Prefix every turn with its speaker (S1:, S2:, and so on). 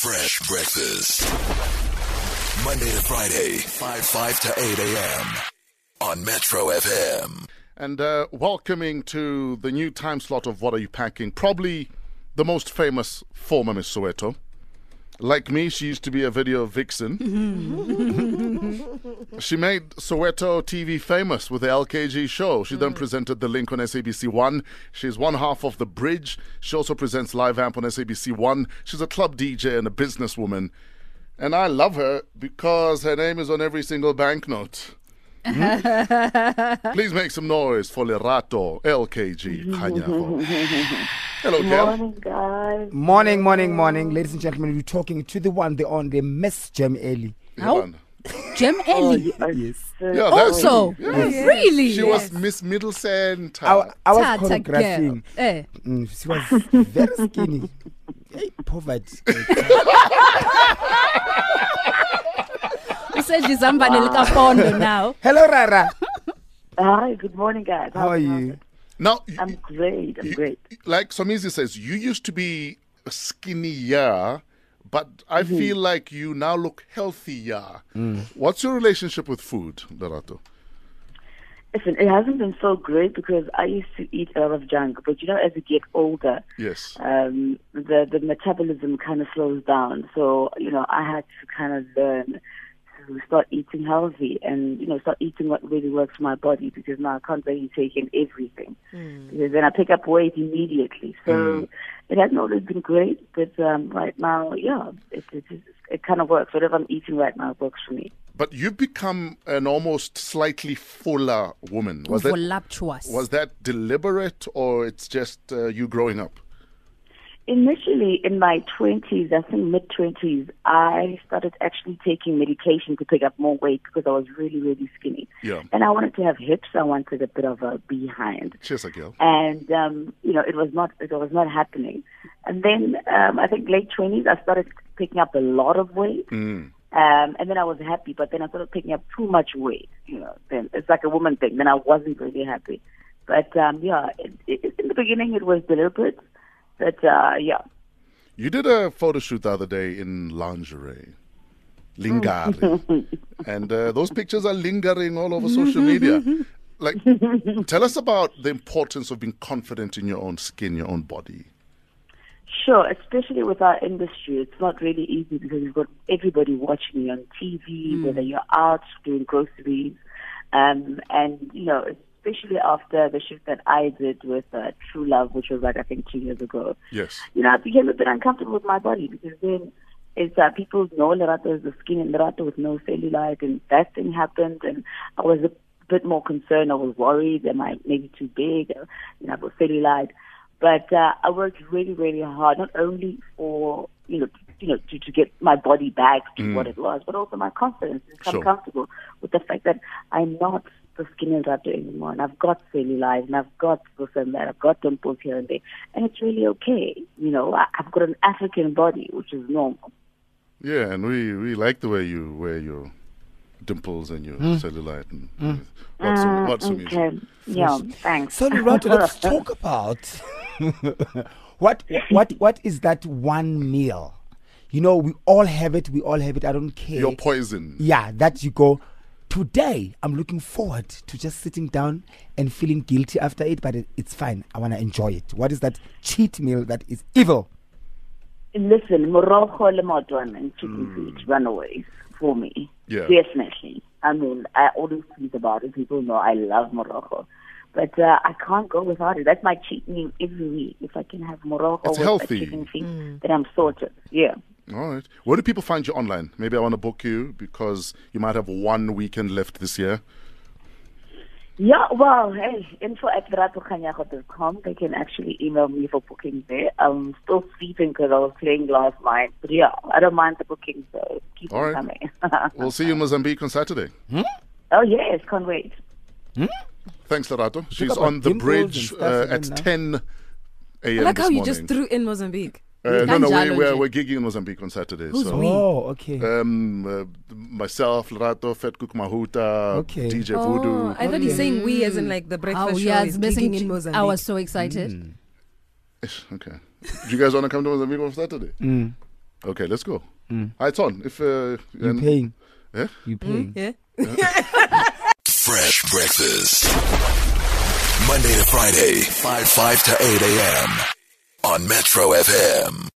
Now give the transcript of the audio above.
S1: Fresh breakfast. Monday to Friday, 5 5 to 8 a.m. on Metro FM.
S2: And uh, welcoming to the new time slot of What Are You Packing? Probably the most famous former Miss Soweto. Like me, she used to be a video vixen. Mm-hmm. she made Soweto TV famous with the LKG show. She then mm. presented The Link on SABC One. She's one half of The Bridge. She also presents Live Amp on SABC One. She's a club DJ and a businesswoman. And I love her because her name is on every single banknote. Hmm? Please make some noise for Lerato LKG. Hello, girl.
S3: Morning, guys.
S4: Morning, morning, morning, ladies and gentlemen. We're talking to the one, the only Miss Gem Ellie.
S2: How?
S5: Gem
S3: Oh,
S5: Ellie.
S3: you are
S4: Yes.
S3: so
S2: Yeah, that's
S5: Also,
S2: Yes.
S5: really?
S2: She was Miss Middle Center.
S4: I, I was
S5: Tata girl.
S4: choreographing.
S5: Eh.
S4: Mm, she was very skinny. Hey, poverty.
S5: Usejizambane likapondo now.
S4: Hello, Rara.
S3: Hi, good morning, guys.
S4: How are you?
S2: Now,
S3: I'm great. I'm
S2: y-
S3: great.
S2: like Somizi says, you used to be skinnier, but I
S3: Mm-hmm.
S2: feel like you now look healthier.
S4: Mm.
S2: What's your relationship with food, Lerato?
S3: Listen, it hasn't been so great because I used to eat a lot of junk, but you know, as you get older,
S2: Yes.
S3: um, the the metabolism kind of slows down. So you know, I had to kind of learn to start eating healthy and you know start eating what really works for my body because now I can't really take in everything because then I pick up weight immediately. So it hasn't always been great, but um, right now, yeah, it it, it, it kind of works. Whatever I'm eating right now works for me.
S2: But you've become an almost slightly fuller woman. Was that
S5: Voluptuous.
S2: was that deliberate or it's just uh, you growing up?
S3: Initially, in my 20s, I think mid 20s, I started actually taking medication to pick up more weight because I was really, really skinny.
S2: Yeah.
S3: And I wanted to have hips. I wanted a bit of a behind.
S2: Cheers, girl.
S3: And, um, you know, it was not, it was not happening. And then, um, I think late 20s, I started picking up a lot of weight.
S2: Mm.
S3: Um, and then I was happy, but then I started picking up too much weight. You know, then it's like a woman thing. Then I wasn't really happy. But um, yeah, it, it, in the beginning it was deliberate, but uh, yeah,
S2: You did a photo shoot the other day in lingerie. Lingari. and uh, those pictures are lingering all over social media. Like, tell us about the importance of being confident in your own skin, your own body.
S3: sure. Especially with our industry, it's not really easy because you've got everybody watching you on TV, whether you're out doing groceries, um, and you know, especially after the shoot that I did with uh, True Love, which was like I think two years ago.
S2: Yes.
S3: you know, I became a bit uncomfortable with my body because then it's uh, people know Lerato is the skin and Lerato with no cellulite, and that thing happened, and I was a bit more concerned. I was worried, am I maybe too big? uh, You know, I've got cellulite. But uh, I worked really, really hard, not only for you know, you know, to, to get my body back to what it was, but also my confidence to become
S2: Sure.
S3: comfortable with the fact that I'm not the skinny Lerato anymore, and I've got cellulite, and I've got this and that, I've got dimples here and there, and it's really okay. You know, I, I've got an African body, which is normal.
S2: Yeah, and we, we like the way you wear your dimples and your cellulite and uh, what's,
S3: Mm,
S2: what's
S3: okay. Yeah, thanks.
S4: So, Lerato, let's talk about what what what is that one meal? You know, we all have it. We all have it. I don't care.
S2: your poison.
S4: yeah, that you go. Today, I'm looking forward to just sitting down and feeling guilty after it, but it, it's fine. I want to enjoy it. What is that cheat meal that is evil?
S3: Listen, morogo le motwan and chicken feet runaways for me.
S2: Yeah.
S3: Definitely. I mean, I always tweet about it. People know I love morogo. But uh, I can't go without it. That's my cheat meal every week. If I can have morogo
S2: It's
S3: with
S2: healthy.
S3: a chicken feet, then I'm sorted. Yeah.
S2: All right. Where do people find you online? Maybe I want to book you because you might have one weekend left this year.
S3: Yeah, well, hey, info at ratokhanyago.com. They can actually email me for booking there. I'm still sleeping because I was playing last night. But yeah, I don't mind the booking, so keep
S2: All
S3: them
S2: right.
S3: coming.
S2: We'll see you in Mozambique on Saturday.
S3: oh, yes, can't wait.
S2: Thanks, Lerato. She's on the bridge uh, at
S4: again
S2: 10 a.m.
S6: I like
S2: this
S6: how you just threw in Mozambique.
S2: Uh, no, no, we, we're, we're gigging in Mozambique on Saturday.
S6: Who's
S2: so.
S6: we?
S4: Oh, okay.
S2: Um, uh, myself, Lerato, Fat Cook Mahuta,
S4: Okay.
S2: DJ
S6: Oh,
S2: Voodoo.
S6: I thought he's saying we as in like the breakfast
S5: Oh,
S6: show
S5: yeah,
S6: is
S5: missing.
S6: gigging in Mozambique.
S5: I was so excited.
S2: Ish, Okay. Do you guys want to come to Mozambique on Saturday?
S4: Mm.
S2: Okay, let's go. Ah, it's on. If uh,
S4: You
S2: and-
S4: paying?
S2: Eh?
S4: You paying?
S6: Yeah.
S1: Fresh breakfast. Monday to Friday, 5 5 to 8 a.m. on Metro FM.